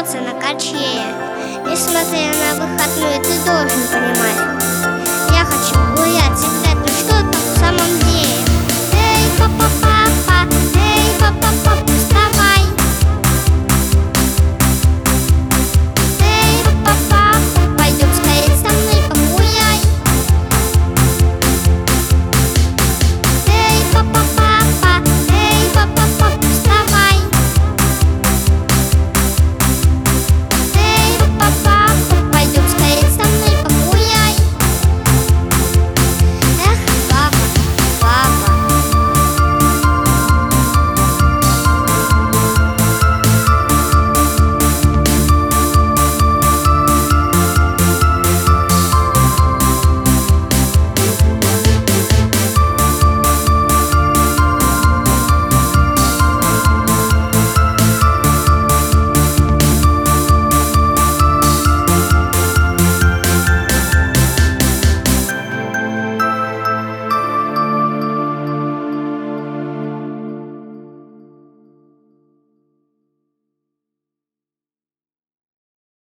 на качелях. Несмотря на выходной, ты должен понимать